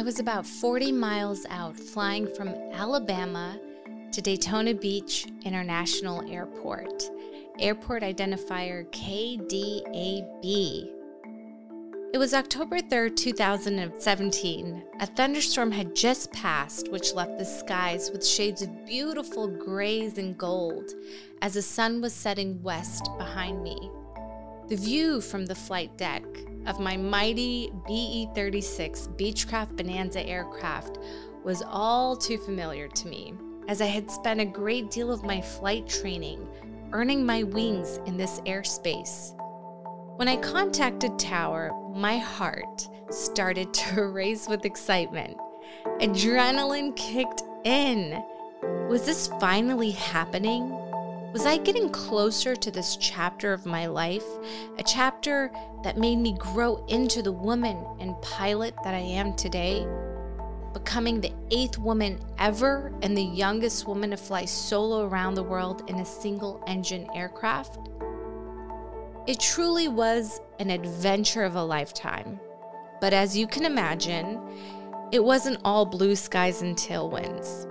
I was about 40 miles out flying from Alabama to Daytona Beach International Airport, airport identifier KDAB. It was October 3rd, 2017. A thunderstorm had just passed, which left the skies with shades of beautiful grays and gold as the sun was setting west behind me. The view from the flight deck of my mighty BE 36 Beechcraft Bonanza aircraft was all too familiar to me, as I had spent a great deal of my flight training earning my wings in this airspace. When I contacted Tower, my heart started to race with excitement. Adrenaline kicked in. Was this finally happening? Was I getting closer to this chapter of my life? A chapter that made me grow into the woman and pilot that I am today? Becoming the eighth woman ever and the youngest woman to fly solo around the world in a single engine aircraft? It truly was an adventure of a lifetime. But as you can imagine, it wasn't all blue skies and tailwinds.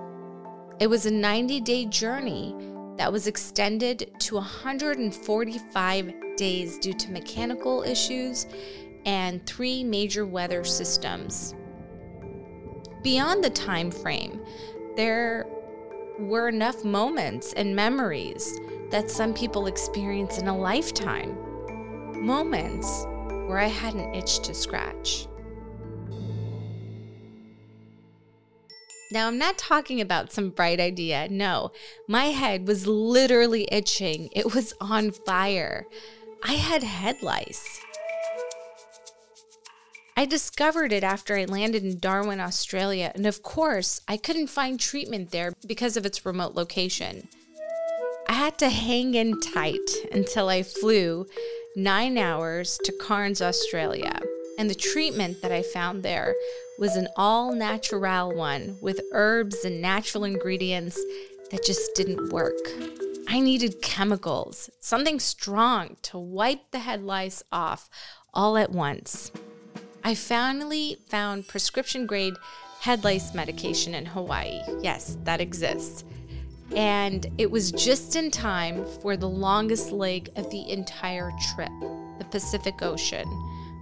It was a 90 day journey that was extended to 145 days due to mechanical issues and three major weather systems. Beyond the time frame, there were enough moments and memories that some people experience in a lifetime moments where I had an itch to scratch. Now, I'm not talking about some bright idea. No, my head was literally itching. It was on fire. I had head lice. I discovered it after I landed in Darwin, Australia, and of course, I couldn't find treatment there because of its remote location. I had to hang in tight until I flew nine hours to Cairns, Australia. And the treatment that I found there was an all natural one with herbs and natural ingredients that just didn't work. I needed chemicals, something strong to wipe the head lice off all at once. I finally found prescription grade head lice medication in Hawaii. Yes, that exists. And it was just in time for the longest leg of the entire trip, the Pacific Ocean,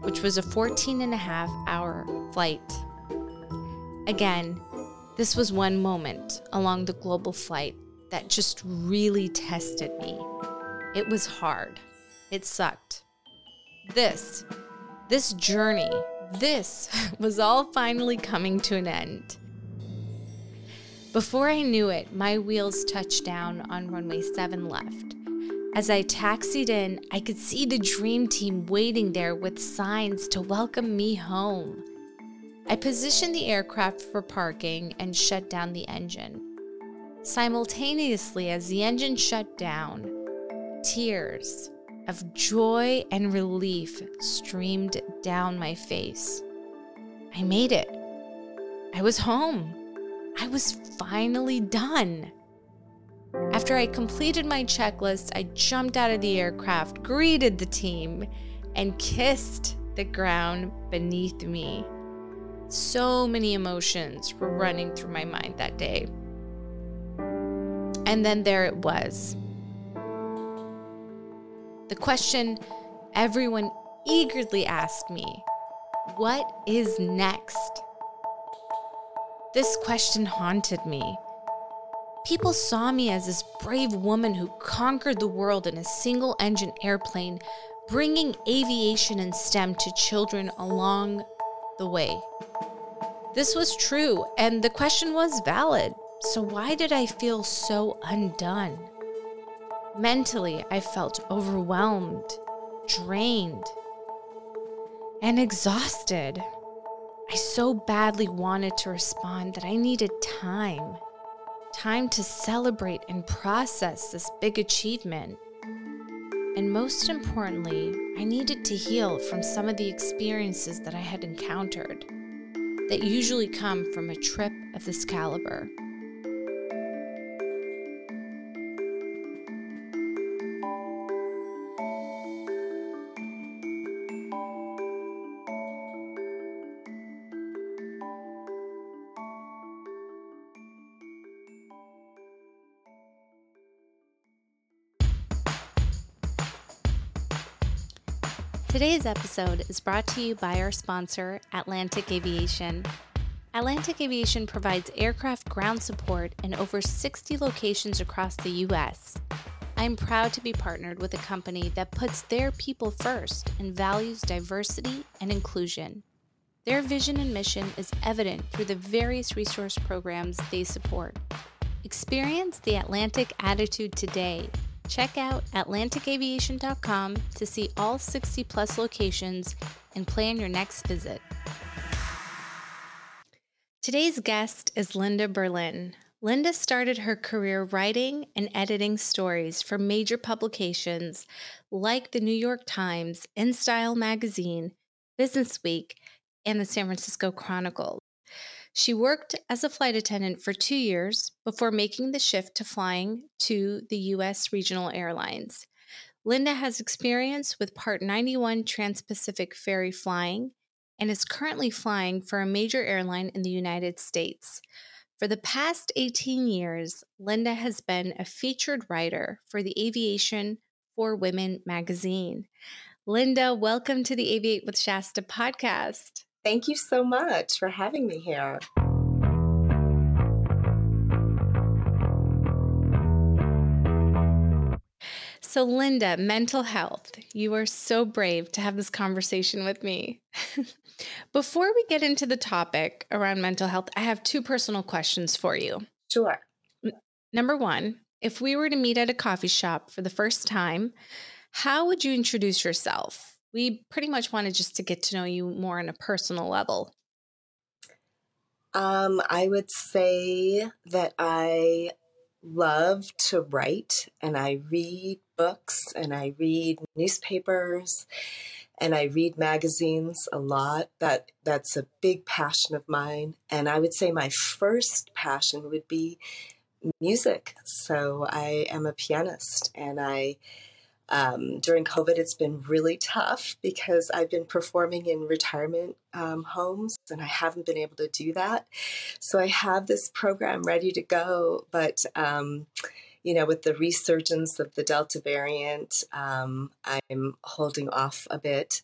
which was a 14 and a half hour flight. Again, this was one moment along the global flight that just really tested me. It was hard. It sucked. This, this journey, this was all finally coming to an end. Before I knew it, my wheels touched down on runway 7 left. As I taxied in, I could see the dream team waiting there with signs to welcome me home. I positioned the aircraft for parking and shut down the engine. Simultaneously, as the engine shut down, tears of joy and relief streamed down my face. I made it. I was home. I was finally done. After I completed my checklist, I jumped out of the aircraft, greeted the team, and kissed the ground beneath me. So many emotions were running through my mind that day. And then there it was. The question everyone eagerly asked me what is next? This question haunted me. People saw me as this brave woman who conquered the world in a single engine airplane, bringing aviation and STEM to children along the way. This was true, and the question was valid. So, why did I feel so undone? Mentally, I felt overwhelmed, drained, and exhausted. I so badly wanted to respond that I needed time. Time to celebrate and process this big achievement. And most importantly, I needed to heal from some of the experiences that I had encountered that usually come from a trip of this caliber. Today's episode is brought to you by our sponsor, Atlantic Aviation. Atlantic Aviation provides aircraft ground support in over 60 locations across the U.S. I am proud to be partnered with a company that puts their people first and values diversity and inclusion. Their vision and mission is evident through the various resource programs they support. Experience the Atlantic attitude today. Check out AtlanticAviation.com to see all 60 plus locations and plan your next visit. Today's guest is Linda Berlin. Linda started her career writing and editing stories for major publications like the New York Times, InStyle magazine, Business Week, and the San Francisco Chronicle. She worked as a flight attendant for two years before making the shift to flying to the U.S. regional airlines. Linda has experience with Part 91 Trans Pacific ferry flying and is currently flying for a major airline in the United States. For the past 18 years, Linda has been a featured writer for the Aviation for Women magazine. Linda, welcome to the Aviate with Shaesta podcast. Thank you so much for having me here. So, Linda, mental health. You are so brave to have this conversation with me. Before we get into the topic around mental health, I have two personal questions for you. Sure. Number one, if we were to meet at a coffee shop for the first time, how would you introduce yourself? We pretty much wanted just to get to know you more on a personal level. Um, I would say that I love to write and I read books and I read newspapers and I read magazines a lot. That that's a big passion of mine. And I would say my first passion would be music. So I am a pianist and I um, during COVID, it's been really tough because I've been performing in retirement um, homes and I haven't been able to do that. So I have this program ready to go, but um, you know, with the resurgence of the Delta variant, um, I'm holding off a bit.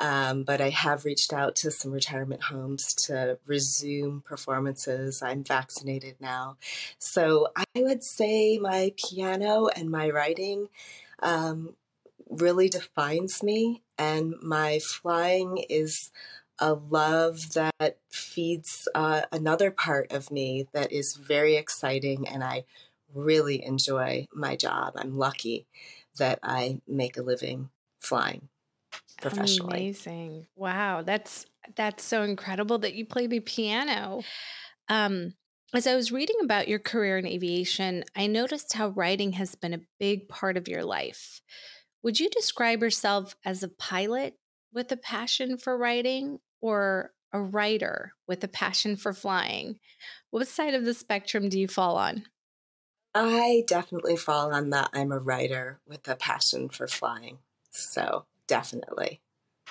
Um, but I have reached out to some retirement homes to resume performances. I'm vaccinated now. So I would say my piano and my writing um, really defines me. And my flying is a love that feeds uh, another part of me that is very exciting. And I really enjoy my job. I'm lucky that I make a living flying professionally. Amazing. Wow. That's that's so incredible that you play the piano. Um, as I was reading about your career in aviation, I noticed how writing has been a big part of your life. Would you describe yourself as a pilot with a passion for writing or a writer with a passion for flying? What side of the spectrum do you fall on? I definitely fall on that I'm a writer with a passion for flying. So, definitely.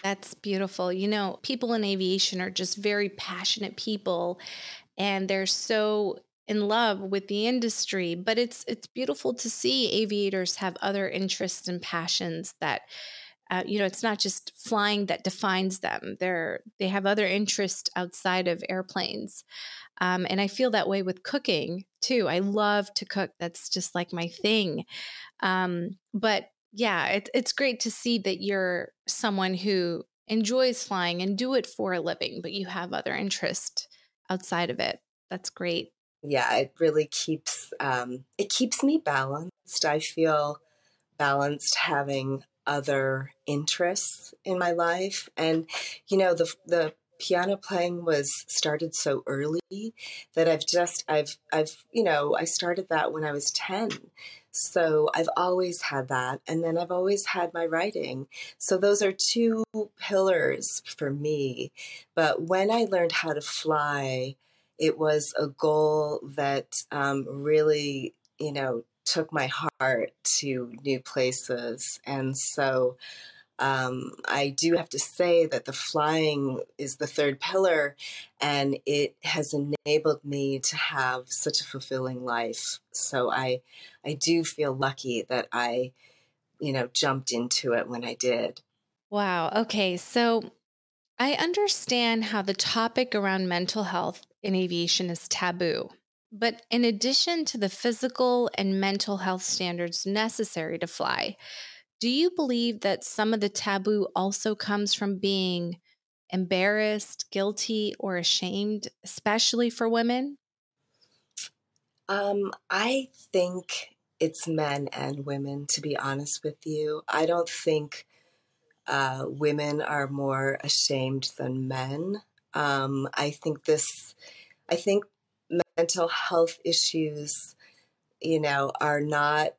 That's beautiful. You know, people in aviation are just very passionate people and they're so in love with the industry but it's it's beautiful to see aviators have other interests and passions that uh, you know it's not just flying that defines them they're they have other interests outside of airplanes um, and i feel that way with cooking too i love to cook that's just like my thing um, but yeah it, it's great to see that you're someone who enjoys flying and do it for a living but you have other interests outside of it. That's great. Yeah, it really keeps um, it keeps me balanced. I feel balanced having other interests in my life, and you know the the piano playing was started so early that I've just I've I've you know I started that when I was 10 so I've always had that. And then I've always had my writing. So those are two pillars for me. But when I learned how to fly, it was a goal that um, really, you know, took my heart to new places. And so um, I do have to say that the flying is the third pillar, and it has enabled me to have such a fulfilling life. So I, I do feel lucky that I, you know, jumped into it when I did. Wow. Okay. So I understand how the topic around mental health in aviation is taboo. But in addition to the physical and mental health standards necessary to fly, do you believe that some of the taboo also comes from being embarrassed, guilty, or ashamed, especially for women? Um, I think it's men and women, to be honest with you. I don't think uh, women are more ashamed than men. Um, I think this, I think mental health issues, you know, are not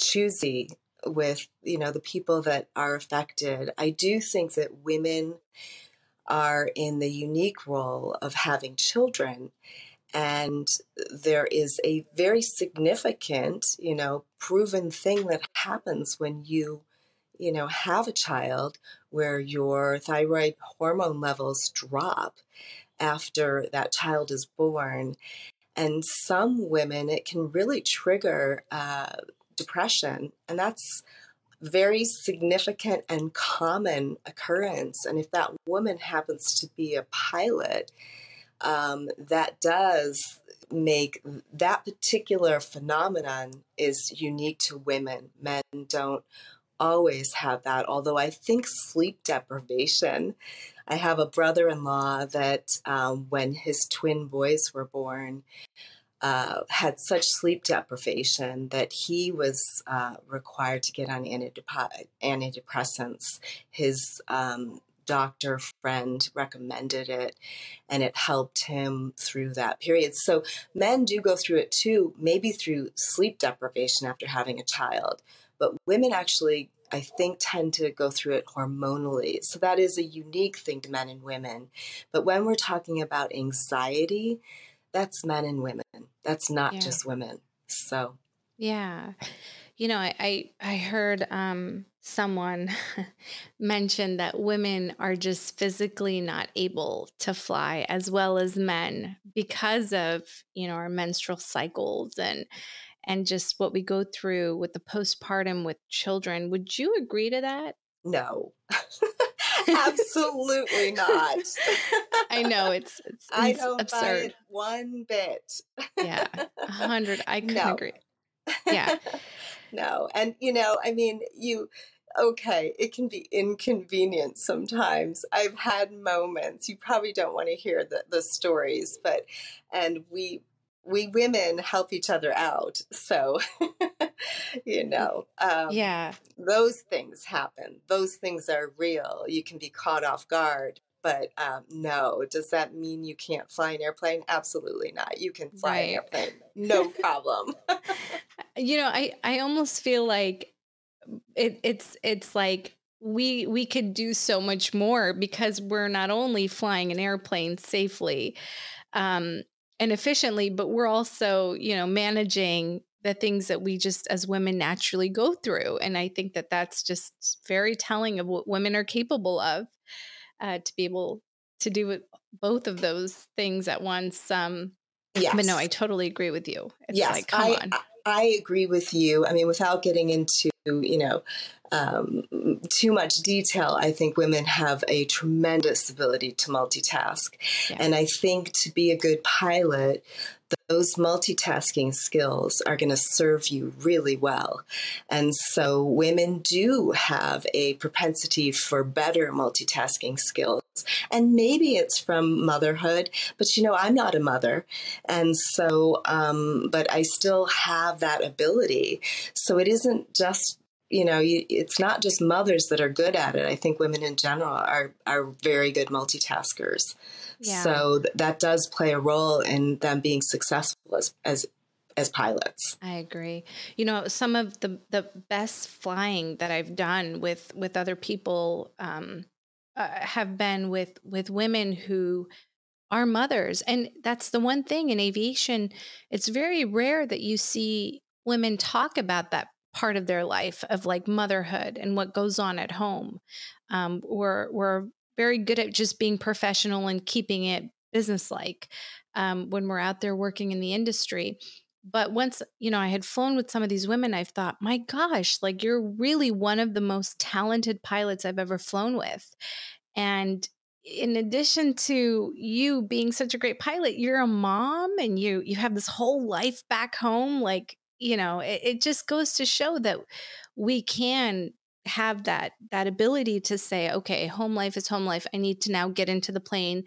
choosy with, you know, the people that are affected. I do think that women are in the unique role of having children. And there is a very significant, you know, proven thing that happens when you, you know, have a child where your thyroid hormone levels drop after that child is born. And some women, it can really trigger uh, depression. And that's very significant and common occurrence. And if that woman happens to be a pilot, um, that does make that particular phenomenon is unique to women. Men don't always have that, although I think sleep deprivation. I have a brother in law that um, when his twin boys were born, uh, had such sleep deprivation that he was uh, required to get on antidep- antidepressants. His um, doctor friend recommended it and it helped him through that period. So men do go through it too, maybe through sleep deprivation after having a child, but women actually I think tend to go through it hormonally. So that is a unique thing to men and women. But when we're talking about anxiety, that's men and women. That's not yeah. just women. So yeah. You know, I I, I heard um, someone mention that women are just physically not able to fly as well as men because of you know our menstrual cycles and and just what we go through with the postpartum with children. Would you agree to that? No. Absolutely not. I know it's, it's, it's I don't absurd. It one bit. yeah, a hundred. I couldn't no. agree. Yeah, no, and you know, I mean, you. Okay, it can be inconvenient sometimes. I've had moments. You probably don't want to hear the, the stories, but and we we women help each other out. So, you know, um, yeah, those things happen. Those things are real. You can be caught off guard. But um, no, does that mean you can't fly an airplane? Absolutely not. You can fly right. an airplane, no problem. you know, I I almost feel like it, it's it's like we we could do so much more because we're not only flying an airplane safely um, and efficiently, but we're also, you know, managing the things that we just as women naturally go through. And I think that that's just very telling of what women are capable of uh, to be able to do both of those things at once. Um, yes. But no, I totally agree with you. It's yes, like, come I, on. I agree with you. I mean, without getting into, you know, um, too much detail, I think women have a tremendous ability to multitask. Yeah. And I think to be a good pilot, those multitasking skills are going to serve you really well. And so women do have a propensity for better multitasking skills. And maybe it's from motherhood, but you know, I'm not a mother. And so, um, but I still have that ability. So it isn't just you know, you, it's not just mothers that are good at it. I think women in general are are very good multitaskers. Yeah. So th- that does play a role in them being successful as as as pilots. I agree. You know, some of the the best flying that I've done with with other people um, uh, have been with with women who are mothers, and that's the one thing in aviation. It's very rare that you see women talk about that part of their life of like motherhood and what goes on at home. Um, we're we're very good at just being professional and keeping it businesslike um, when we're out there working in the industry. but once, you know, I had flown with some of these women, I've thought, my gosh, like you're really one of the most talented pilots I've ever flown with. And in addition to you being such a great pilot, you're a mom and you you have this whole life back home. Like, you know, it, it just goes to show that we can have that that ability to say, okay, home life is home life. I need to now get into the plane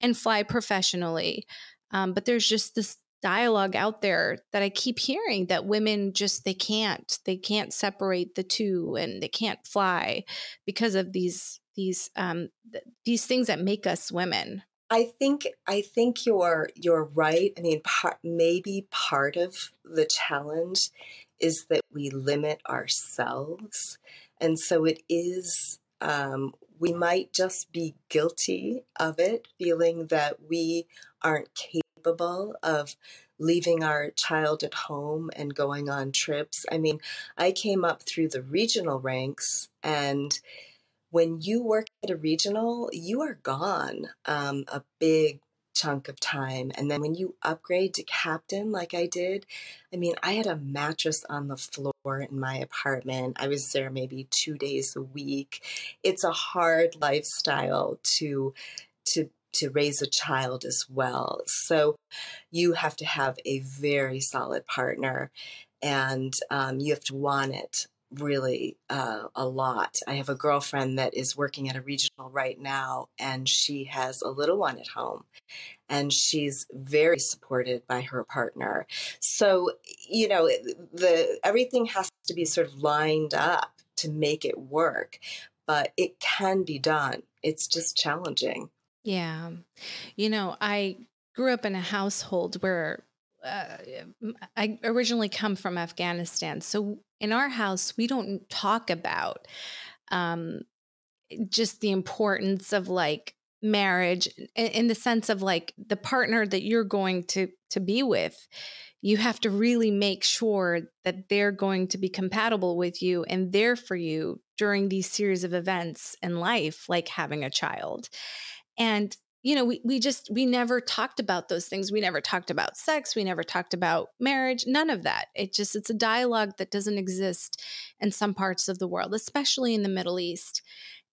and fly professionally. Um, but there's just this dialogue out there that I keep hearing that women just they can't they can't separate the two and they can't fly because of these these um th- these things that make us women. I think I think you're you're right. I mean, part, maybe part of the challenge is that we limit ourselves, and so it is. Um, we might just be guilty of it, feeling that we aren't capable of leaving our child at home and going on trips. I mean, I came up through the regional ranks, and when you work at a regional, you are gone um, a big chunk of time. And then when you upgrade to captain, like I did, I mean, I had a mattress on the floor in my apartment. I was there maybe two days a week. It's a hard lifestyle to to to raise a child as well. So you have to have a very solid partner and um, you have to want it really uh, a lot. I have a girlfriend that is working at a regional right now, and she has a little one at home, and she's very supported by her partner. So you know, the everything has to be sort of lined up to make it work, but it can be done. It's just challenging. Yeah. You know, I grew up in a household where uh, I originally come from Afghanistan. So in our house, we don't talk about um, just the importance of like marriage in, in the sense of like the partner that you're going to to be with. You have to really make sure that they're going to be compatible with you and there for you during these series of events in life like having a child. And you know we, we just we never talked about those things. We never talked about sex. We never talked about marriage none of that. It just it's a dialogue that doesn't exist in some parts of the world especially in the middle east.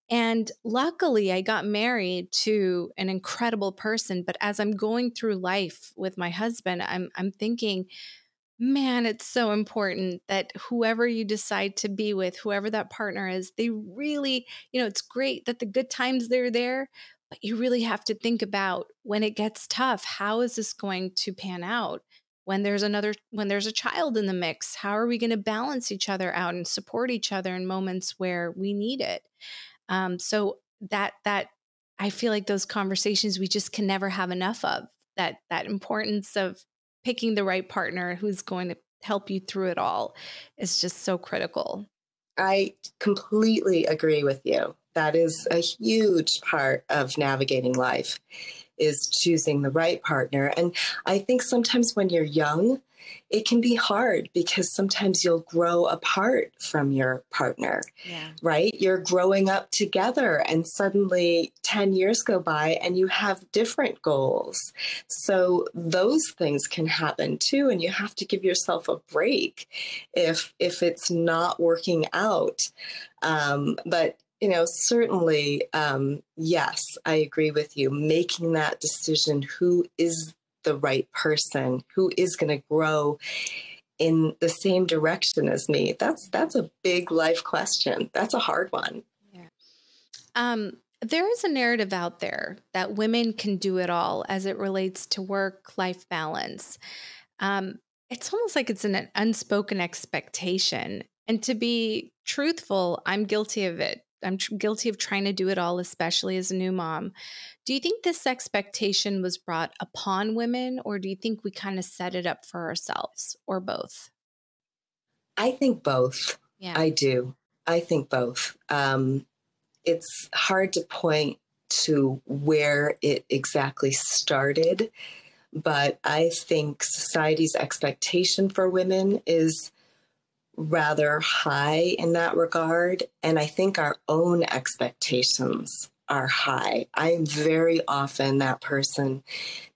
And luckily i got married to an incredible person but as i'm going through life with my husband i'm i'm thinking man, it's so important that whoever you decide to be with, whoever that partner is, they really, you know, it's great that the good times they're there, but you really have to think about when it gets tough, how is this going to pan out? When there's another, when there's a child in the mix, how are we going to balance each other out and support each other in moments where we need it? Um, so that, that, I feel like those conversations we just can never have enough of that, that importance of picking the right partner who's going to help you through it all is just so critical. I completely agree with you. That is a huge part of navigating life is choosing the right partner. And I think sometimes when you're young, it can be hard because sometimes you'll grow apart from your partner, yeah. right? You're growing up together, and suddenly 10 years go by and you have different goals. So, those things can happen too, and you have to give yourself a break if, if it's not working out. Um, but you know, certainly, um, yes, I agree with you. Making that decision who is the right person, who is going to grow in the same direction as me, that's that's a big life question. That's a hard one. Yeah. Um, there is a narrative out there that women can do it all as it relates to work life balance. Um, it's almost like it's an unspoken expectation. And to be truthful, I'm guilty of it I'm tr- guilty of trying to do it all, especially as a new mom. Do you think this expectation was brought upon women, or do you think we kind of set it up for ourselves, or both? I think both. Yeah. I do. I think both. Um, it's hard to point to where it exactly started, but I think society's expectation for women is rather high in that regard. And I think our own expectations are high. I am very often that person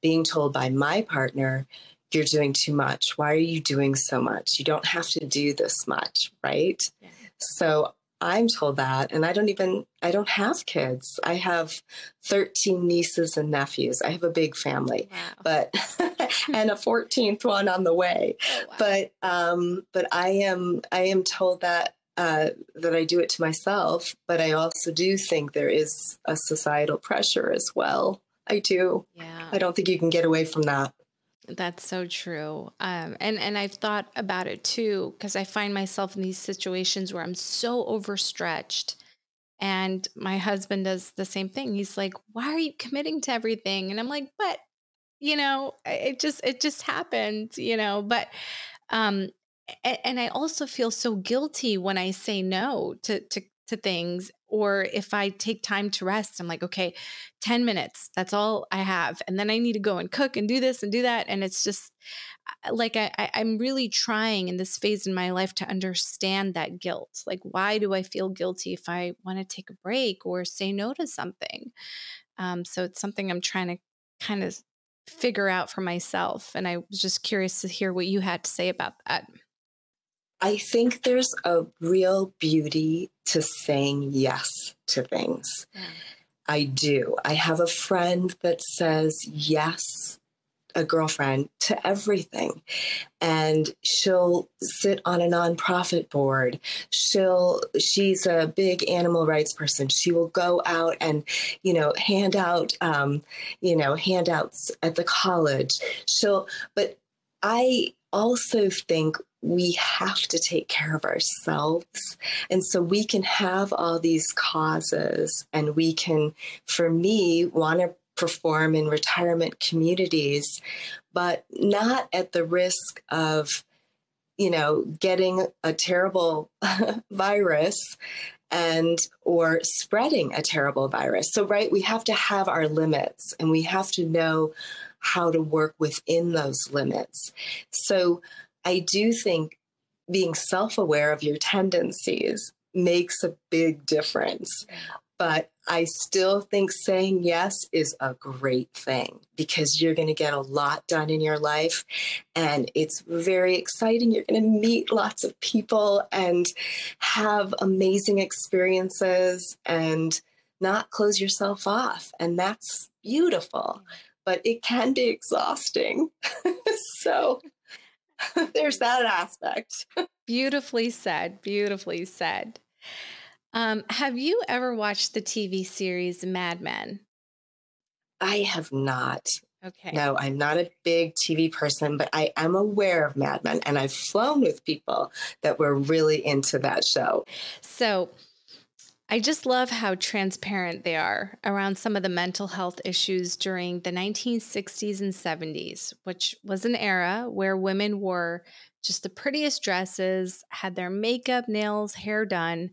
being told by my partner, you're doing too much. Why are you doing so much? You don't have to do this much, right? Yeah. So I'm told that. And I don't even, I don't have kids. I have 13 nieces and nephews. I have a big family, wow. but, and a 14th one on the way. Oh, wow. But, um, but I am, I am told that, uh, that I do it to myself, but I also do think there is a societal pressure as well. I do. Yeah. I don't think you can get away from that. That's so true. Um, and and I've thought about it too because I find myself in these situations where I'm so overstretched, and my husband does the same thing. He's like, "Why are you committing to everything?" And I'm like, "But, you know, it just it just happened, you know." But, um, and, I also feel so guilty when I say no to to to things or if I take time to rest, I'm like, okay, 10 minutes, that's all I have. And then I need to go and cook and do this and do that. And it's just like I, I, am really trying in this phase in my life to understand that guilt. Like, why do I feel guilty if I want to take a break or say no to something? Um, so it's something I'm trying to kind of figure out for myself. And I was just curious to hear what you had to say about that. I think there's a real beauty to saying yes to things. I do. I have a friend that says yes, a girlfriend, to everything. And she'll sit on a nonprofit board. She'll, she's a big animal rights person. She will go out and, you know, hand out, um, you know, handouts at the college. She'll, but I also think we have to take care of ourselves. And so we can have all these causes, and we can, for me, want to perform in retirement communities, but not at the risk of, you know, getting a terrible virus and or spreading a terrible virus. So right, we have to have our limits and we have to know how to work within those limits. So I do think being self aware of your tendencies makes a big difference. But I still think saying yes is a great thing because you're going to get a lot done in your life and it's very exciting. You're going to meet lots of people and have amazing experiences and not close yourself off. And that's beautiful, mm-hmm. but it can be exhausting. so there's that aspect. beautifully said. Beautifully said. Um, have you ever watched the TV series Mad Men? I have not. Okay. No, I'm not a big TV person, but I am aware of Mad Men and I've flown with people that were really into that show. So I just love how transparent they are around some of the mental health issues during the 1960s and 70s, which was an era where women wore just the prettiest dresses, had their makeup, nails, hair done.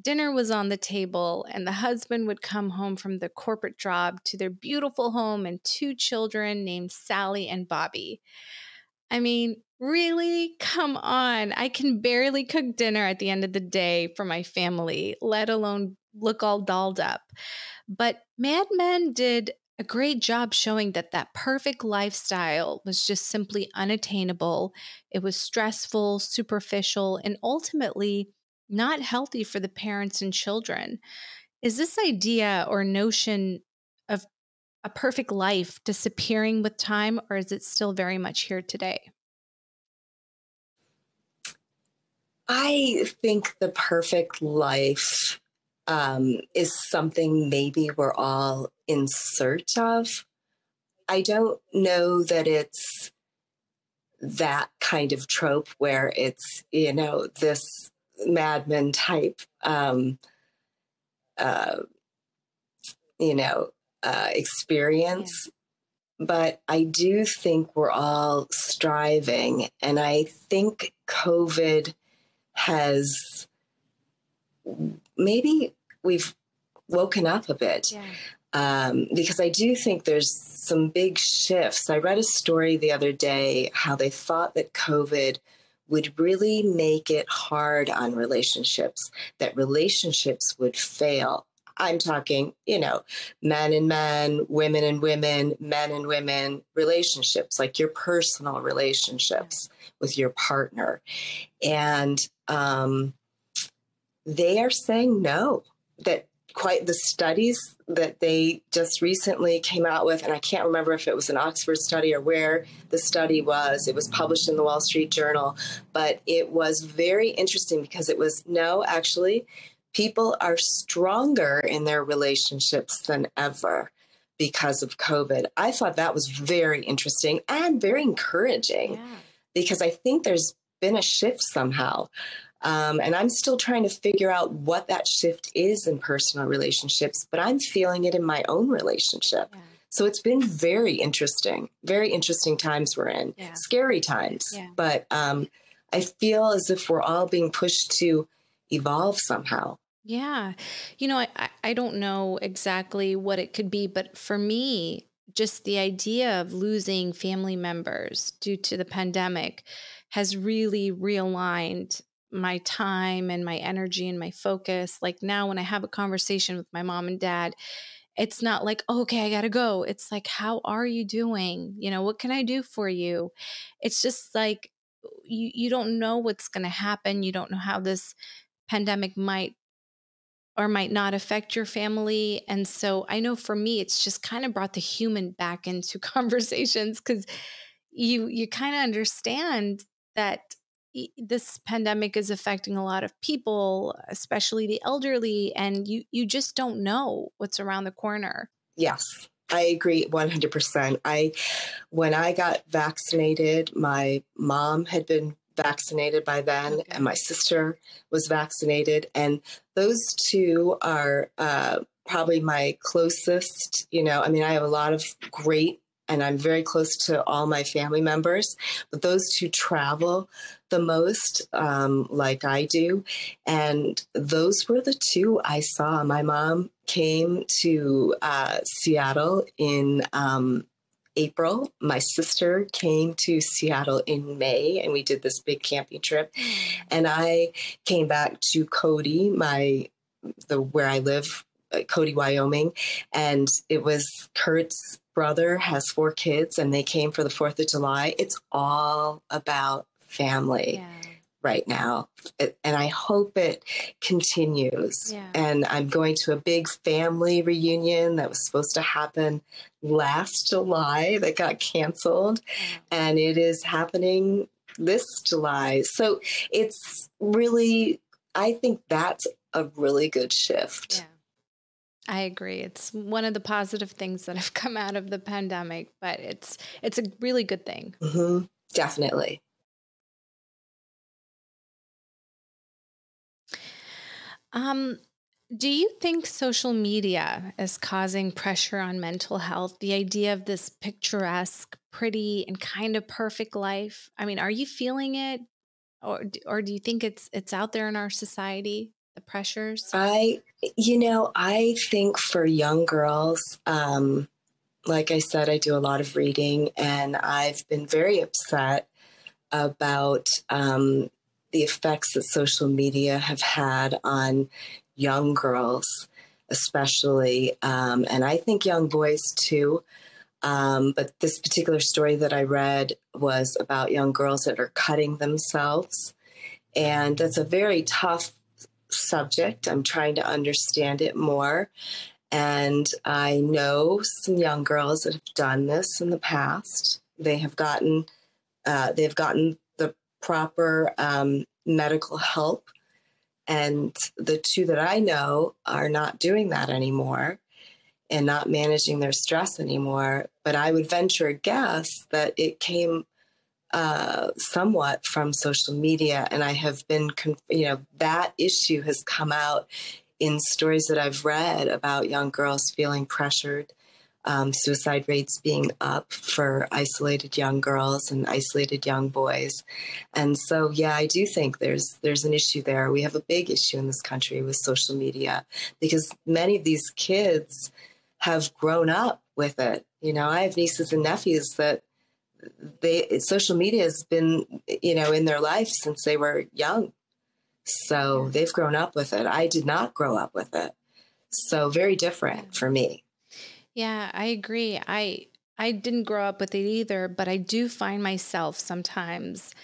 Dinner was on the table, and the husband would come home from the corporate job to their beautiful home and two children named Sally and Bobby. I mean, really? Come on. I can barely cook dinner at the end of the day for my family, let alone look all dolled up. But Mad Men did a great job showing that that perfect lifestyle was just simply unattainable. It was stressful, superficial, and ultimately not healthy for the parents and children. Is this idea or notion of a perfect life disappearing with time, or is it still very much here today? I think the perfect life um, is something maybe we're all in search of. I don't know that it's that kind of trope where it's, you know, this madman type, um, uh, you know, uh, experience. Yeah. But I do think we're all striving. And I think COVID has maybe we've woken up a bit. Yeah. Um, because I do think there's some big shifts. I read a story the other day how they thought that COVID would really make it hard on relationships, that relationships would fail. I'm talking, you know, men and men, women and women, men and women relationships, like your personal relationships with your partner. And um, they are saying no, that quite the studies that they just recently came out with, and I can't remember if it was an Oxford study or where the study was. It was published in the Wall Street Journal, but it was very interesting because it was no, actually, people are stronger in their relationships than ever because of COVID. I thought that was very interesting and very encouraging yeah. because I think there's been a shift somehow. Um, and I'm still trying to figure out what that shift is in personal relationships, but I'm feeling it in my own relationship. Yeah. So it's been very interesting, very interesting times we're in, yeah. scary times. Yeah. But um, I feel as if we're all being pushed to evolve somehow. Yeah. You know, I, I don't know exactly what it could be, but for me, just the idea of losing family members due to the pandemic has really realigned my time and my energy and my focus. Like now, when I have a conversation with my mom and dad, it's not like, oh, okay, I got to go. It's like, how are you doing? You know, what can I do for you? It's just like, you, you don't know what's to happen. You don't know how this pandemic might or might not affect your family. And so I know for me, it's just kind of brought the human back into conversations because you you kind of understand that this pandemic is affecting a lot of people, especially the elderly, and you you just don't know what's around the corner. Yes. I agree 100%. I when I got vaccinated, my mom had been vaccinated by then okay. and my sister was vaccinated and those two are uh, probably my closest you know i mean i have a lot of great and I'm very close to all my family members. But those two travel the most, um, like I do. And those were the two I saw. My mom came to uh, Seattle in um, April. My sister came to Seattle in May, and we did this big camping trip. And I came back to Cody, my the where I live, uh, Cody, Wyoming, and it was Kurt's brother has four kids and they came for the 4th of July. It's all about family yeah. right now. And I hope it continues. Yeah. And I'm going to a big family reunion that was supposed to happen last July that got canceled. And it is happening this July. So it's really, I think that's a really good shift. Yeah. I agree. It's one of the positive things that have come out of the pandemic, but it's it's a really good thing. Mm-hmm. Definitely. Um, do you think social media is causing pressure on mental health? The idea of this picturesque, pretty, and kind of perfect life. I mean, are you feeling it, or or do you think it's it's out there in our society? The pressures? I, you know, I think for young girls, um, like I said, I do a lot of reading, and I've been very upset about um, the effects that social media have had on young girls, especially, um, and I think young boys too. Um, but this particular story that I read was about young girls that are cutting themselves. And that's a very tough subject. I'm trying to understand it more. And I know some young girls that have done this in the past. They have gotten uh, they've gotten the proper um, medical help, and the two that I know are not doing that anymore and not managing their stress anymore. But I would venture a guess that it came uh, somewhat from social media, and I have been, you know, that issue has come out in stories that I've read about young girls feeling pressured, um, suicide rates being up for isolated young girls and isolated young boys, and so yeah, I do think there's there's an issue there. We have a big issue in this country with social media because many of these kids have grown up with it. You know, I have nieces and nephews that they social media has been you know in their life since they were young so they've grown up with it i did not grow up with it So very different for me. Yeah, I agree. I I didn't grow up with it either, but I do find myself sometimes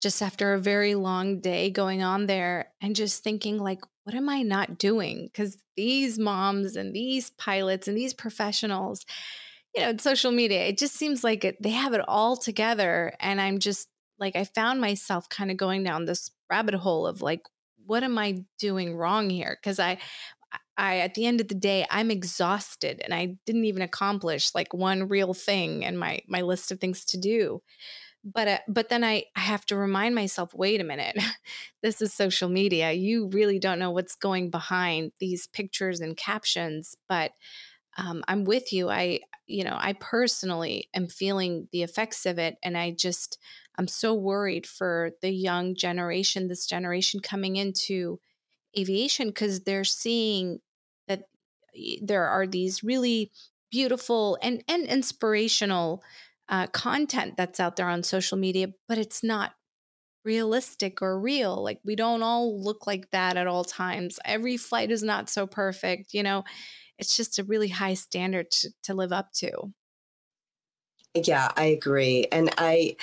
just after a very long day going on there and just thinking like what am I not doing? Cuz these moms and these pilots and these professionals, you know, social media, it just seems like they have it all together and I'm just like I found myself kind of going down this rabbit hole of like what am I doing wrong here? Cuz I I at the end of the day I'm exhausted and I didn't even accomplish like one real thing in my my list of things to do but uh, but then I, I have to remind myself wait a minute this is social media you really don't know what's going behind these pictures and captions but um, i'm with you i you know i personally am feeling the effects of it and i just i'm so worried for the young generation this generation coming into aviation because they're seeing that there are these really beautiful and and inspirational uh, content that's out there on social media, but it's not realistic or real. Like we don't all look like that at all times. Every flight is not so perfect. You know, it's just a really high standard to, to live up to. Yeah, I agree. And I,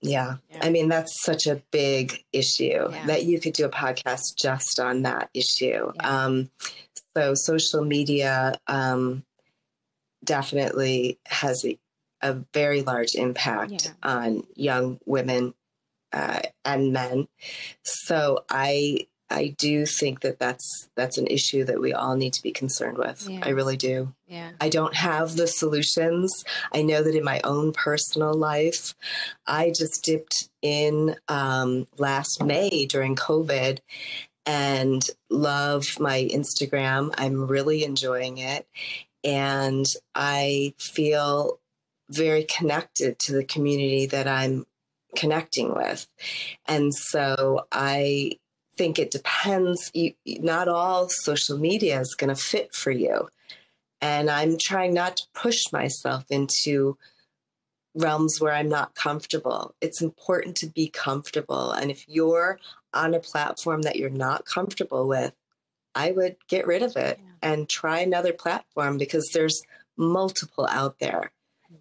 yeah. yeah. I mean, that's such a big issue yeah. that you could do a podcast just on that issue. Yeah. Um, so, social media um, definitely has a, a very large impact on young women uh, and men. So I I do think that that's that's an issue that we all need to be concerned with. Yeah. I really do. Yeah. I don't have the solutions. I know that in my own personal life, I just dipped in um, last May during COVID and love my Instagram. I'm really enjoying it. And I feel very connected to the community that I'm connecting with. And so I think it depends. You, not all social media is going to fit for you. And I'm trying not to push myself into realms where I'm not comfortable. It's important to be comfortable. And if you're on a platform that you're not comfortable with, I would get rid of it yeah. and try another platform because there's multiple out there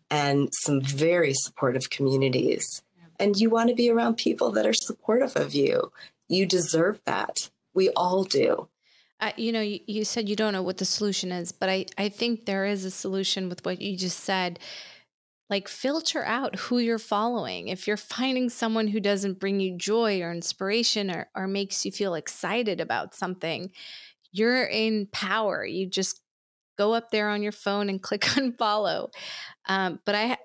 and some very supportive communities. And you want to be around people that are supportive of you. You deserve that. We all do. Uh, you know, you, you, said you don't know what the solution is, but I, I think there is a solution with what you just said. Like, filter out who you're following. If you're finding someone who doesn't bring you joy or inspiration or, or makes you feel excited about something, you're in power. You just go up there on your phone and click on follow. Um, but I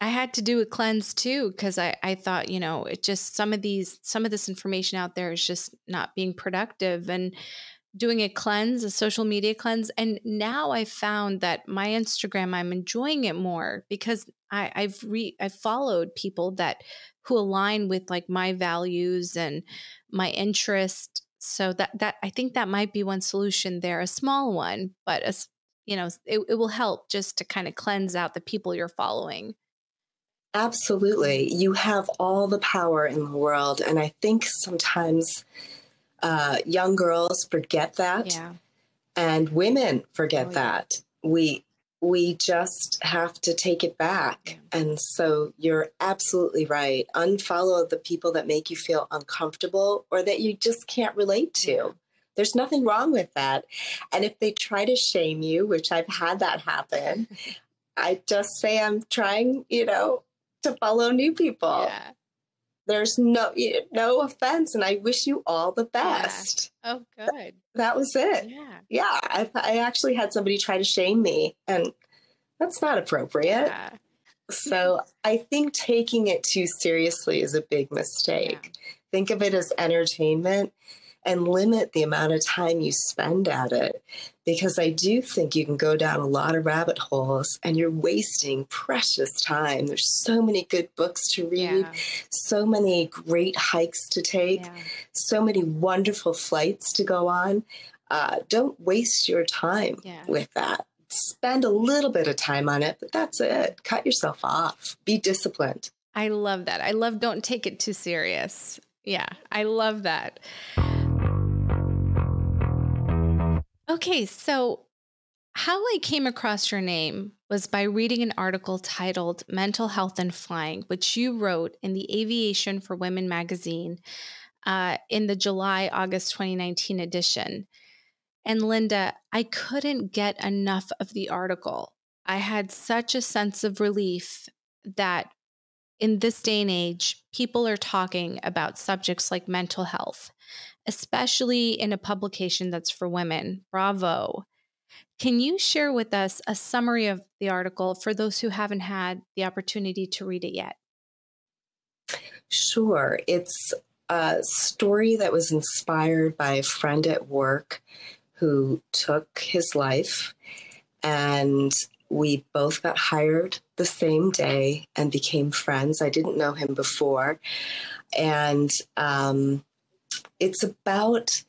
I had to do a cleanse too because I, I thought, you know, it just some of these some of this information out there is just not being productive and doing a cleanse, a social media cleanse. And now I found that my Instagram, I'm enjoying it more because I, I've re I've followed people that who align with like my values and my interest. So that that I think that might be one solution there, a small one, but a, you know, it, it will help just to kind of cleanse out the people you're following. Absolutely. You have all the power in the world. And I think sometimes uh, young girls forget that. Yeah. And women forget oh, that. We we just have to take it back. Yeah. And so you're absolutely right. Unfollow the people that make you feel uncomfortable or that you just can't relate to. There's nothing wrong with that. And if they try to shame you, which I've had that happen, I just say I'm trying, you know, to follow new people. Yeah. There's no no offense, and I wish you all the best. Yeah. Oh, good. That, that, was it. Yeah, yeah. I, I actually had somebody try to shame me, and that's not appropriate. Yeah. so I think taking it too seriously is a big mistake. Think of it as entertainment and limit the amount of time you spend at it. Because I do think you can go down a lot of rabbit holes and you're wasting precious time. There's so many good books to read, yeah. so many great hikes to take, yeah. so many wonderful flights to go on. Uh, don't waste your time yeah. with that. Spend a little bit of time on it, but that's it. Cut yourself off. Be disciplined. I love that. I love don't take it too serious. Yeah, I love that. Okay, so how I came across your name was by reading an article titled Mental Health and Flying, which you wrote in the Aviation for Women magazine uh, in the July August 2019 edition. And Linda, I couldn't get enough of the article. I had such a sense of relief that in this day and age, people are talking about subjects like mental health, especially in a publication that's for women. Bravo. Can you share with us a summary of the article for those who haven't had the opportunity to read it yet? Sure. It's a story that was inspired by a friend at work who took his life and we both got hired the same day and became friends. I didn't know him before. And um, it's about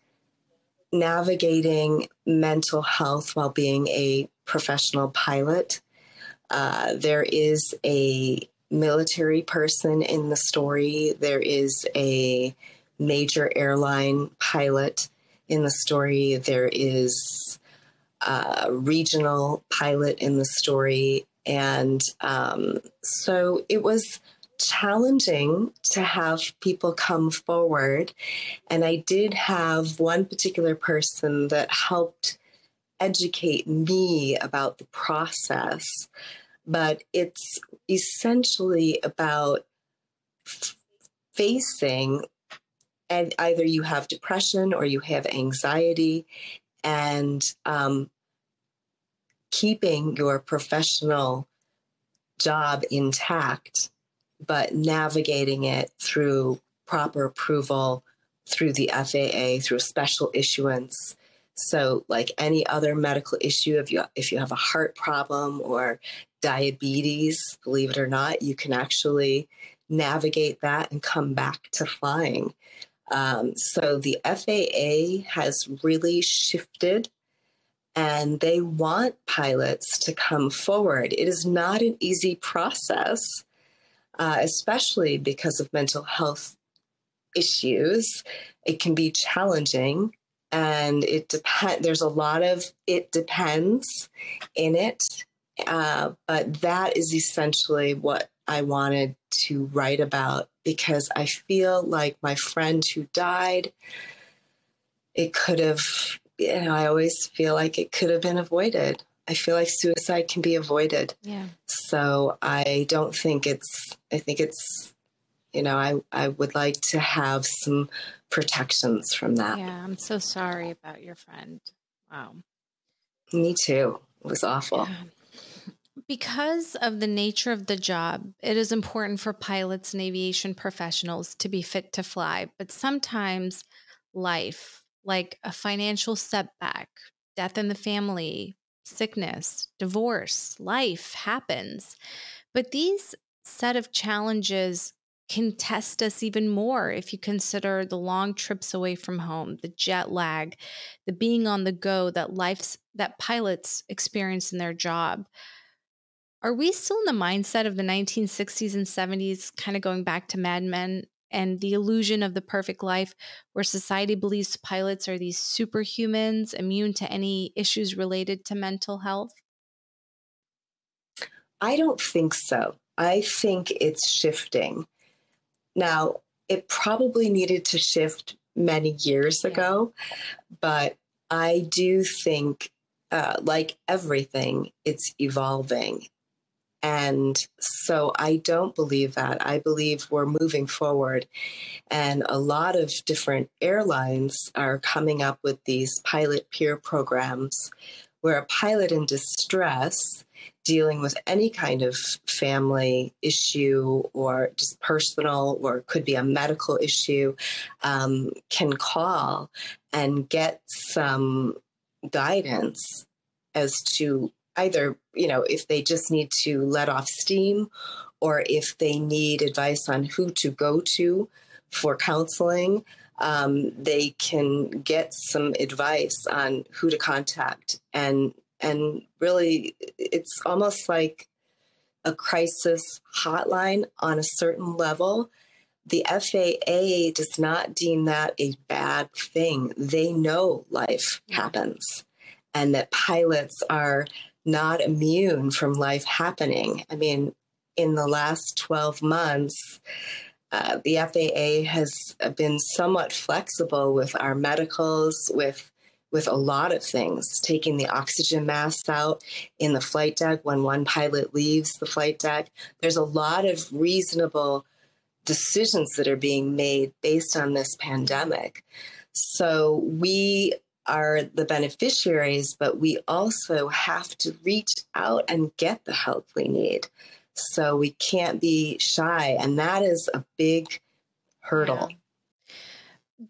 navigating mental health while being a professional pilot. Uh, there is a military person in the story, there is a major airline pilot in the story, there is a regional pilot in the story. And um, so it was challenging to have people come forward. And I did have one particular person that helped educate me about the process. But it's essentially about f- facing, and either you have depression or you have anxiety, and um, keeping your professional job intact but navigating it through proper approval through the FAA through special issuance. So, like any other medical issue, if you if you have a heart problem or diabetes, believe it or not, you can actually navigate that and come back to flying. Um, so the FAA has really shifted and they want pilots to come forward. It is not an easy process uh, especially because of mental health issues. It can be challenging and it depend there's a lot of it depends in it uh, but that is essentially what i wanted to write about because i feel like my friend who died it could have you know i always feel like it could have been avoided I feel like suicide can be avoided. Yeah. So I don't think it's, I think it's, you know, I, I would like to have some protections from that. Yeah. I'm so sorry about your friend. Wow. Me too. It was awful. Yeah. Because of the nature of the job, it is important for pilots and aviation professionals to be fit to fly. But sometimes life, like a financial setback, death in the family, sickness, divorce, life happens. But these set of challenges can test us even more if you consider the long trips away from home, the jet lag, the being on the go that life's that pilots experience in their job. Are we still in the mindset of the 1960s and 70s, kind of going back to Mad Men and the illusion of the perfect life, where society believes pilots are these superhumans immune to any issues related to mental health? I don't think so. I think it's shifting. Now, it probably needed to shift many years yeah. ago, but I do think, uh, like everything, it's evolving. And so I don't believe that. I believe we're moving forward. And a lot of different airlines are coming up with these pilot peer programs where a pilot in distress dealing with any kind of family issue or just personal or could be a medical issue um, can call and get some guidance as to either, you know, if they just need to let off steam or if they need advice on who to go to for counseling, um, they can get some advice on who to contact. And and really, it's almost like a crisis hotline on a certain level. The FAA does not deem that a bad thing. They know life happens and that pilots are not immune from life happening. I mean, in the last 12 months, uh, the FAA has been somewhat flexible with our medicals, with with a lot of things, taking the oxygen masks out in the flight deck when one pilot leaves the flight deck. There's a lot of reasonable decisions that are being made based on this pandemic. So we are the beneficiaries, but we also have to reach out and get the help we need. So we can't be shy. And that is a big hurdle. Yeah.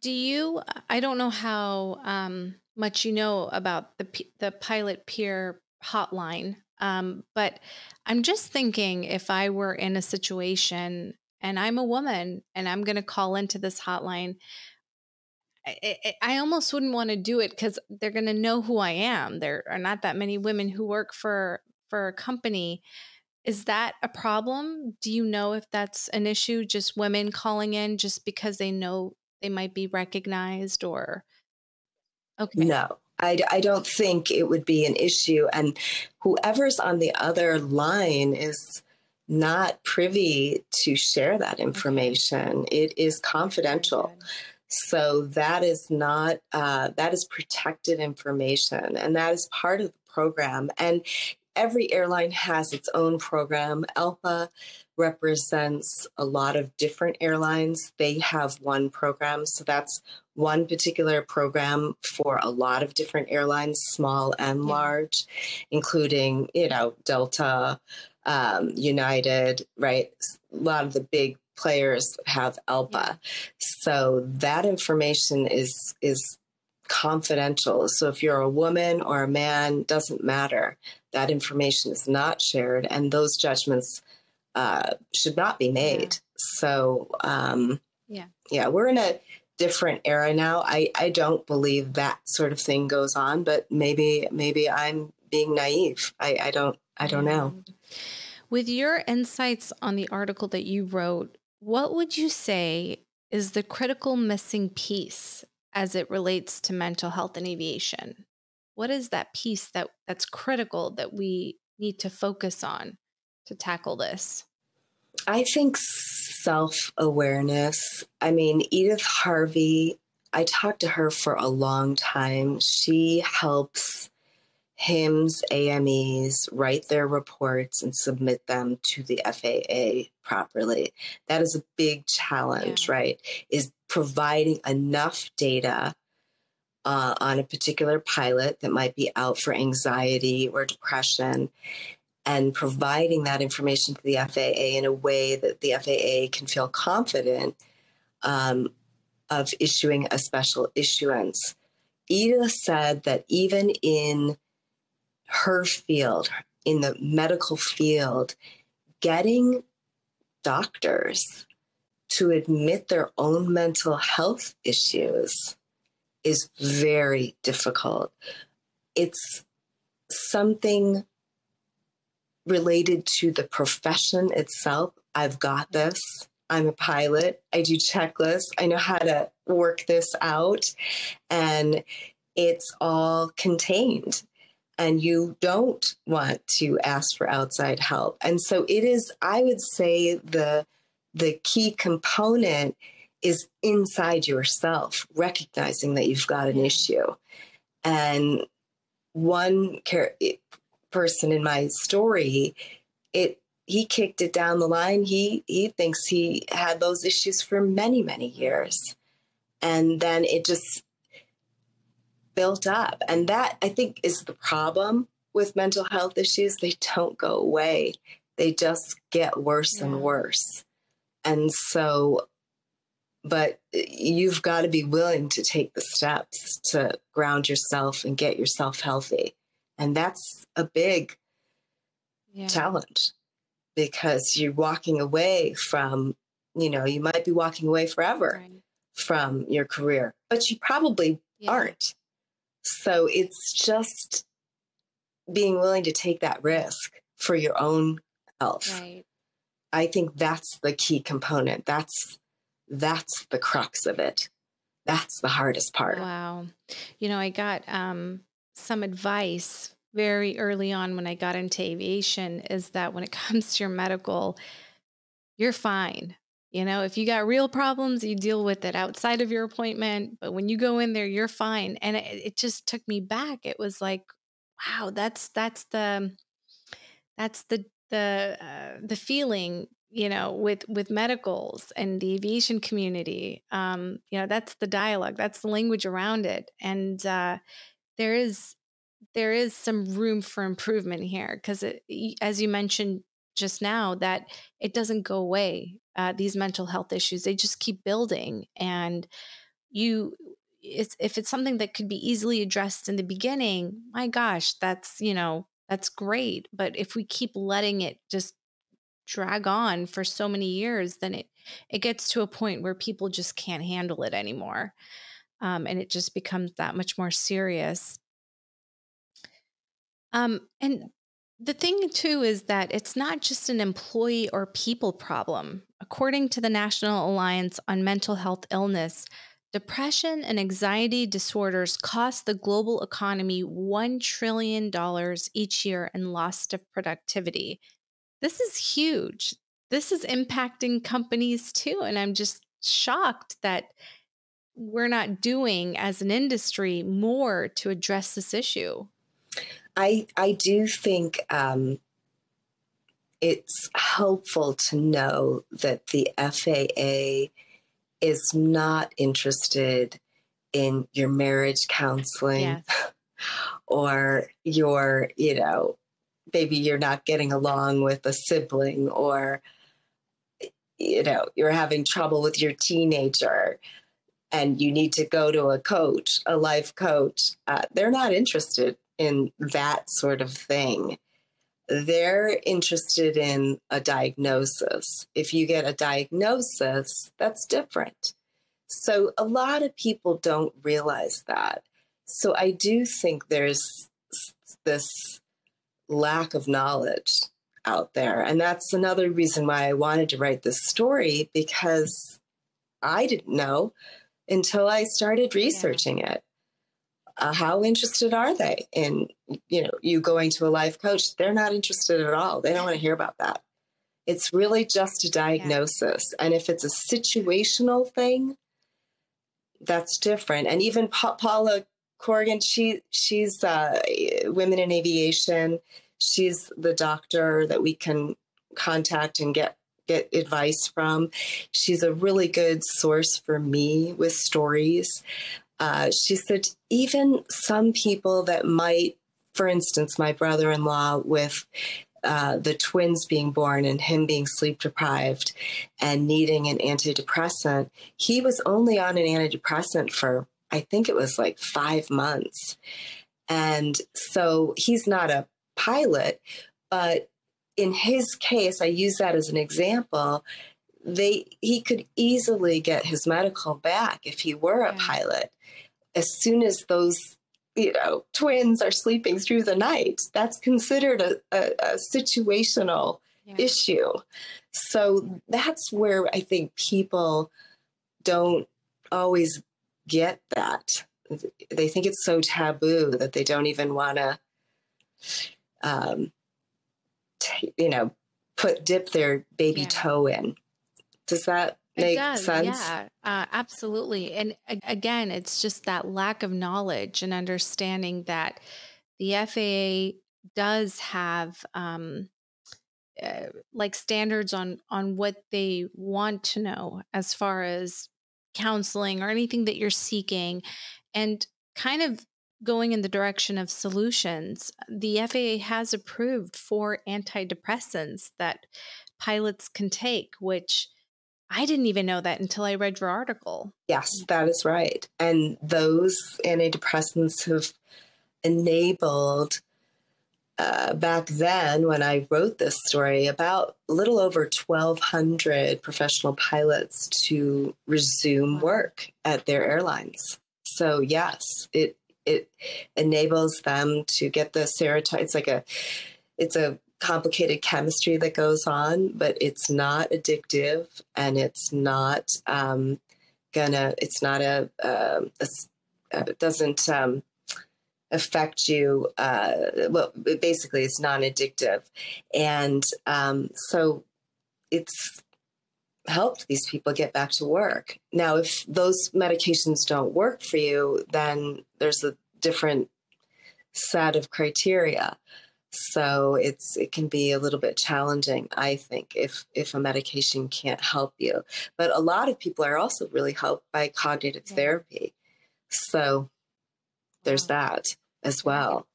Do you, I don't know how um, much you know about the, the pilot peer hotline, um, but I'm just thinking if I were in a situation and I'm a woman and I'm going to call into this hotline, I, I almost wouldn't want to do it because they're going to know who I am. There are not that many women who work for for a company. Is that a problem? Do you know if that's an issue? Just women calling in just because they know they might be recognized or okay no I, I don't think it would be an issue and whoever's on the other line is not privy to share that information okay. it is confidential so that is not uh, that is protected information and that is part of the program and every airline has its own program ALPA represents a lot of different airlines. They have one program. So that's one particular program for a lot of different airlines, small and large, including, you know, Delta, um, United, right? A lot of the big players have. Yeah. So that information is is confidential. So if you're a woman or a man, doesn't matter. That information is not shared, and those judgments uh, should not be made. Yeah. So, um, yeah, yeah, we're in a different era now. I, I don't believe that sort of thing goes on, but maybe maybe I'm being naive. I, I don't I don't know. With your insights on the article that you wrote, what would you say is the critical missing piece as it relates to mental health and aviation? What is that piece that that's critical that we need to focus on to tackle this? I think self awareness. I mean, Edith Harvey, I talked to her for a long time. She helps HIMS, AMEs write their reports and submit them to the FAA properly. That is a big challenge, yeah. right? Is providing enough data uh, on a particular pilot that might be out for anxiety or depression and providing that information to the FAA in a way that the FAA can feel confident um, of issuing a special issuance. Edith said that even in her field, in the medical field, getting doctors to admit their own mental health issues is very difficult. It's something related to the profession itself, I've got this. I'm a pilot. I do checklists. I know how to work this out. And it's all contained. And you don't want to ask for outside help. And so it is, I would say, the the key component is inside yourself, recognizing that you've got an issue. And one person in my story, it he kicked it down the line. He he thinks he had those issues for many many years, and then it just built up. And that I think is the problem with mental health issues. They don't go away. They just get worse yeah. and worse. And so, but you've got to be willing to take the steps to ground yourself and get yourself healthy. And that's a big yeah. challenge because you're walking away from, you know, you might be walking away forever right. from your career, but you probably yeah. aren't. So it's just being willing to take that risk for your own health. Right. I think that's the key component. That's that's the crux of it. That's the hardest part. Wow. You know, I got um some advice very early on when I got into aviation is that when it comes to your medical, you're fine. You know, if you got real problems, you deal with it outside of your appointment. But when you go in there, you're fine. And it, it just took me back. It was like, wow, that's that's the that's the the uh, the feeling you know with with medicals and the aviation community um you know that's the dialogue that's the language around it and uh there is there is some room for improvement here because as you mentioned just now that it doesn't go away uh, these mental health issues they just keep building and you it's if it's something that could be easily addressed in the beginning my gosh that's you know that's great but if we keep letting it just drag on for so many years then it it gets to a point where people just can't handle it anymore um, and it just becomes that much more serious. Um, and the thing, too, is that it's not just an employee or people problem. According to the National Alliance on Mental Health Illness, depression and anxiety disorders cost the global economy $1 trillion each year in loss of productivity. This is huge. This is impacting companies too. And I'm just shocked that we're not doing as an industry more to address this issue. I I do think um, it's helpful to know that the FAA is not interested in your marriage counseling yes. or your, you know, maybe you're not getting along with a sibling or you know, you're having trouble with your teenager and you need to go to a coach, a life coach. Uh, they're not interested in that sort of thing. They're interested in a diagnosis. If you get a diagnosis, that's different. So a lot of people don't realize that. So I do think there's this lack of knowledge out there. And that's another reason why I wanted to write this story because I didn't know until I started researching yeah. it uh, how interested are they in you know you going to a life coach? They're not interested at all. They don't want to hear about that. It's really just a diagnosis yeah. and if it's a situational thing that's different. And even pa- paula corrigan she she's uh, women in aviation. She's the doctor that we can contact and get get advice from. She's a really good source for me with stories uh, she said, even some people that might, for instance, my brother in law with uh, the twins being born and him being sleep deprived and needing an antidepressant, he was only on an antidepressant for, I think it was like five months. And so he's not a pilot, but in his case, I use that as an example. They he could easily get his medical back if he were a pilot. As soon as those you know twins are sleeping through the night that's considered a, a, a situational yeah. issue. So that's where i think people don't always get that. They think it's so taboo that they don't even want to um, t- you know put dip their baby yeah. toe in does that make does, sense? Yeah, uh, absolutely. And again, it's just that lack of knowledge and understanding that the FAA does have um, uh, like standards on on what they want to know as far as counseling or anything that you're seeking, and kind of going in the direction of solutions. The FAA has approved for antidepressants that pilots can take, which I didn't even know that until I read your article. Yes, that is right. And those antidepressants have enabled, uh, back then when I wrote this story, about a little over 1,200 professional pilots to resume work at their airlines. So, yes, it it enables them to get the serotonin. It's like a it's a complicated chemistry that goes on, but it's not addictive and it's not um, gonna, it's not a, uh, a, a doesn't um, affect you. Uh, well, basically, it's non addictive. And um, so it's helped these people get back to work. Now, if those medications don't work for you, then there's a different set of criteria. So it's it can be a little bit challenging, I think, if if a medication can't help you. But a lot of people are also really helped by cognitive yeah. therapy. So there's that as well.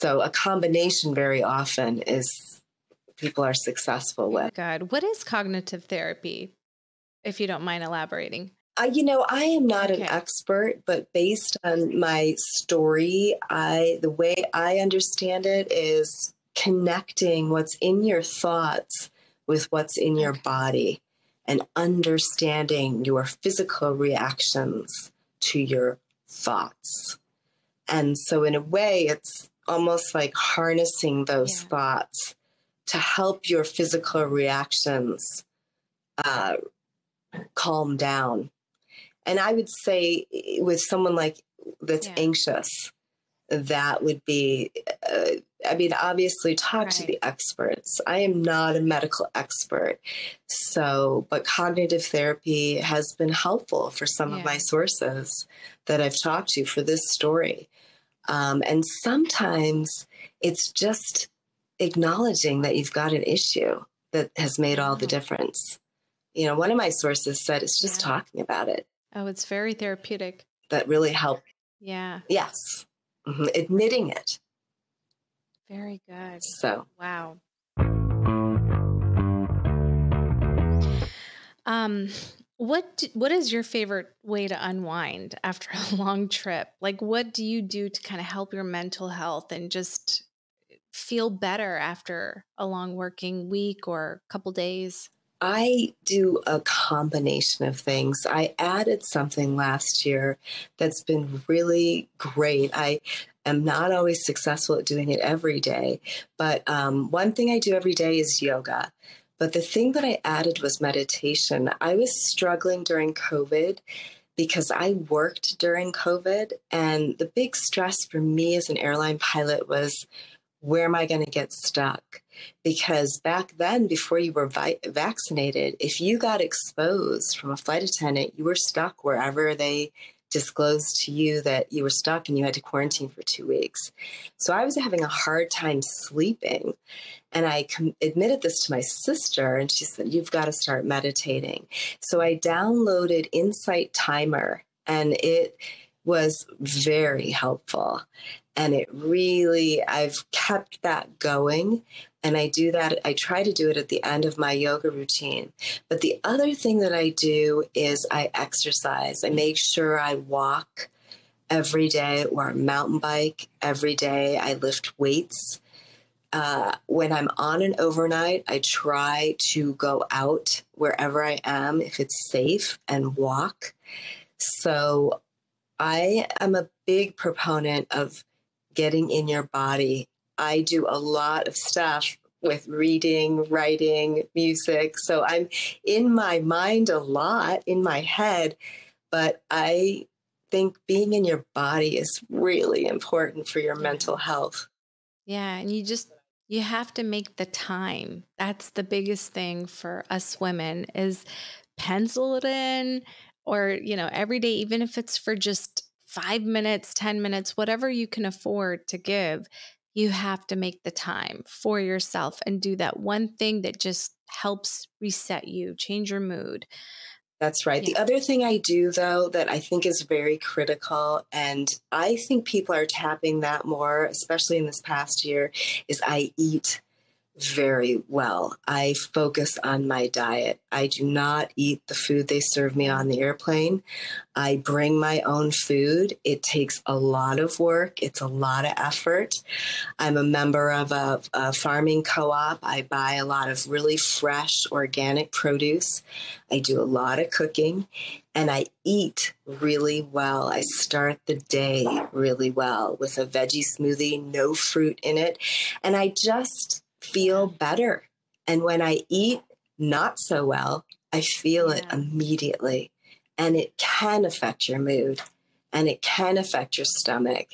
So a combination very often is people are successful with. God, what is cognitive therapy? If you don't mind elaborating. Uh, you know, I am not okay. an expert, but based on my story, I the way I understand it is connecting what's in your thoughts with what's in your body and understanding your physical reactions to your thoughts. And so, in a way, it's almost like harnessing those yeah. thoughts to help your physical reactions uh, calm down. And I would say, with someone like that's yeah. anxious, that would be, uh, I mean, obviously, talk right. to the experts. I am not a medical expert. So, but cognitive therapy has been helpful for some yeah. of my sources that I've talked to for this story. Um, and sometimes it's just acknowledging that you've got an issue that has made all the difference. You know, one of my sources said it's just yeah. talking about it. Oh, it's very therapeutic. That really helped. Yeah. Yes. Mm-hmm. Admitting it. Very good. So, wow. Um, what what is your favorite way to unwind after a long trip? Like what do you do to kind of help your mental health and just feel better after a long working week or couple days? I do a combination of things. I added something last year that's been really great. I am not always successful at doing it every day, but um, one thing I do every day is yoga. But the thing that I added was meditation. I was struggling during COVID because I worked during COVID. And the big stress for me as an airline pilot was where am I going to get stuck? Because back then, before you were vi- vaccinated, if you got exposed from a flight attendant, you were stuck wherever they disclosed to you that you were stuck and you had to quarantine for two weeks. So I was having a hard time sleeping. And I com- admitted this to my sister, and she said, You've got to start meditating. So I downloaded Insight Timer, and it was very helpful. And it really, I've kept that going. And I do that, I try to do it at the end of my yoga routine. But the other thing that I do is I exercise. I make sure I walk every day or mountain bike every day. I lift weights. Uh, when I'm on an overnight, I try to go out wherever I am if it's safe and walk. So I am a big proponent of getting in your body. I do a lot of stuff with reading, writing, music. So I'm in my mind a lot, in my head, but I think being in your body is really important for your mental health. Yeah, and you just you have to make the time. That's the biggest thing for us women is pencil it in or, you know, every day even if it's for just five minutes, 10 minutes, whatever you can afford to give, you have to make the time for yourself and do that one thing that just helps reset you, change your mood. That's right. Yeah. The other thing I do, though, that I think is very critical, and I think people are tapping that more, especially in this past year, is I eat very well. I focus on my diet. I do not eat the food they serve me on the airplane. I bring my own food. It takes a lot of work, it's a lot of effort. I'm a member of a, a farming co op. I buy a lot of really fresh organic produce. I do a lot of cooking and I eat really well. I start the day really well with a veggie smoothie, no fruit in it. And I just feel better. And when I eat not so well, I feel yeah. it immediately. And it can affect your mood. and it can affect your stomach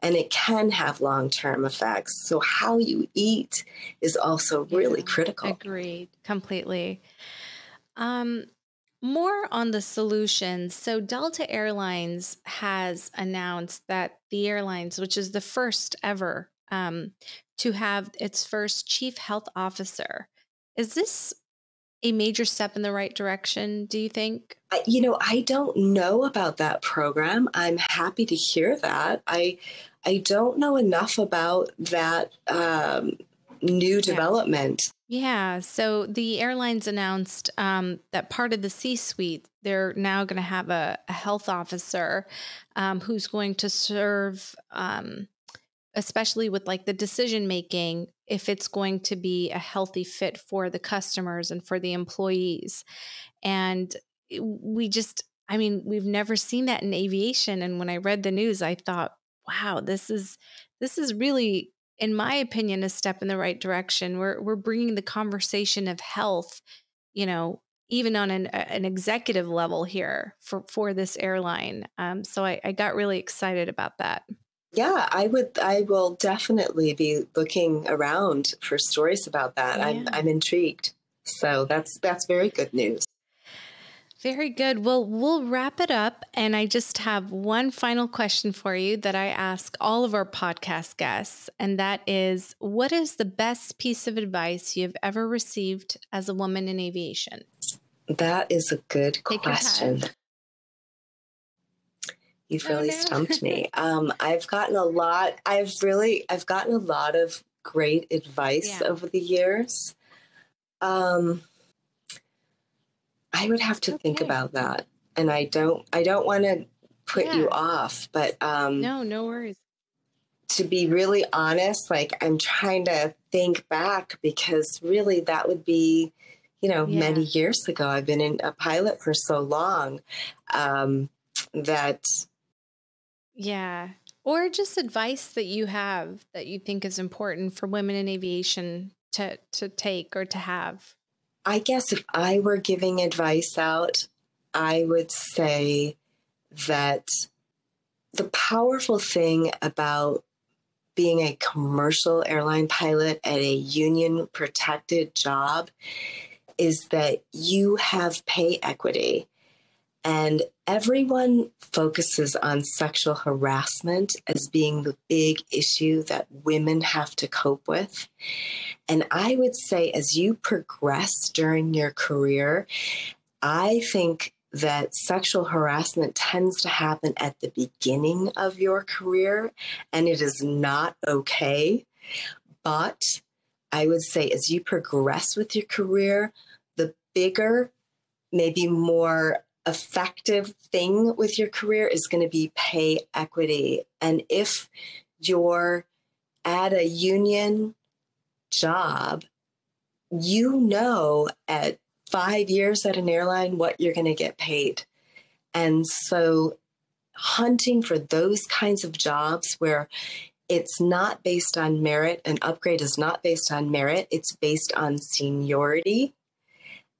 and it can have long term effects. So, how you eat is also really yeah, critical. Agreed, completely. Um, more on the solutions. So, Delta Airlines has announced that the airlines, which is the first ever um, to have its first chief health officer, is this a major step in the right direction, do you think? You know, I don't know about that program. I'm happy to hear that. I I don't know enough about that um, new development. Yeah. So the airlines announced um, that part of the C suite, they're now going to have a, a, health officer um, who's going to serve, um, especially with like the decision making, if it's going to be a healthy fit for the customers and for the employees. And we just, I mean, we've never seen that in aviation. And when I read the news, I thought, wow, this is this is really in my opinion a step in the right direction. We're we're bringing the conversation of health, you know, even on an, an executive level here for for this airline. Um, so I, I got really excited about that. Yeah, I would. I will definitely be looking around for stories about that. Yeah. I'm I'm intrigued. So that's that's very good news. Very good. Well, we'll wrap it up. And I just have one final question for you that I ask all of our podcast guests. And that is what is the best piece of advice you've ever received as a woman in aviation? That is a good Take question. You've oh, really oh, no. stumped me. Um, I've gotten a lot. I've really, I've gotten a lot of great advice yeah. over the years. Um, I would have to okay. think about that. And I don't I don't want to put yeah. you off, but um No, no worries. To be really honest, like I'm trying to think back because really that would be, you know, yeah. many years ago. I've been in a pilot for so long um that yeah. Or just advice that you have that you think is important for women in aviation to to take or to have. I guess if I were giving advice out, I would say that the powerful thing about being a commercial airline pilot at a union protected job is that you have pay equity. And everyone focuses on sexual harassment as being the big issue that women have to cope with. And I would say, as you progress during your career, I think that sexual harassment tends to happen at the beginning of your career, and it is not okay. But I would say, as you progress with your career, the bigger, maybe more effective thing with your career is going to be pay equity. And if you're at a union job, you know at five years at an airline what you're going to get paid. And so hunting for those kinds of jobs where it's not based on merit, an upgrade is not based on merit, it's based on seniority.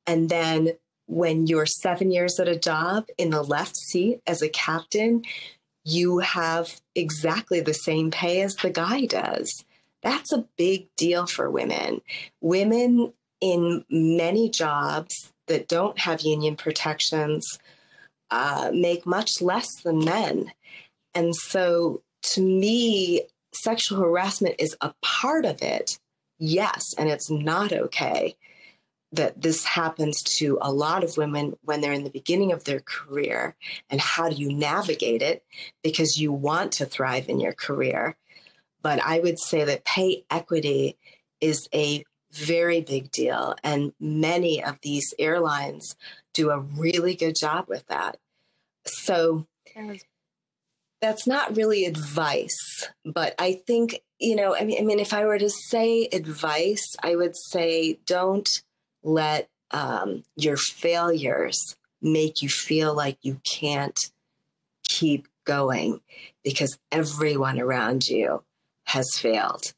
And then when you're seven years at a job in the left seat as a captain, you have exactly the same pay as the guy does. That's a big deal for women. Women in many jobs that don't have union protections uh, make much less than men. And so to me, sexual harassment is a part of it, yes, and it's not okay that this happens to a lot of women when they're in the beginning of their career and how do you navigate it? Because you want to thrive in your career. But i would say that pay equity is a very big deal and many of these airlines do a really good job with that. So that's not really advice but i think you know I mean, I mean if i were to say advice i would say don't let um, your failures make you feel like you can't keep going because everyone around you has failed.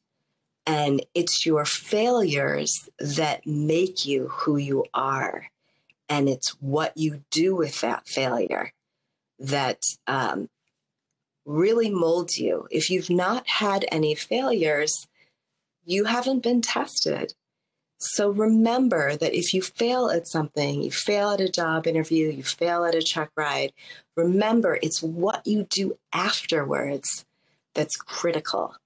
And it's your failures that make you who you are. And it's what you do with that failure that um, really molds you. If you've not had any failures, you haven't been tested. So remember that if you fail at something, you fail at a job interview, you fail at a truck ride, remember it's what you do afterwards that's critical.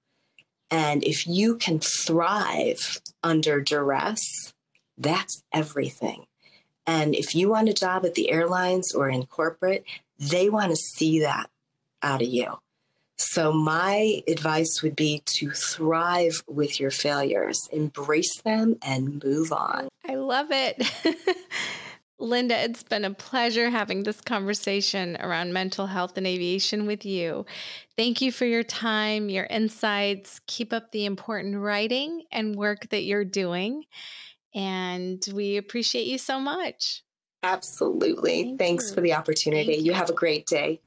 And if you can thrive under duress, that's everything. And if you want a job at the airlines or in corporate, they want to see that out of you. So, my advice would be to thrive with your failures, embrace them, and move on. I love it. Linda, it's been a pleasure having this conversation around mental health and aviation with you. Thank you for your time, your insights. Keep up the important writing and work that you're doing. And we appreciate you so much. Absolutely. Thank Thanks you. for the opportunity. You. you have a great day.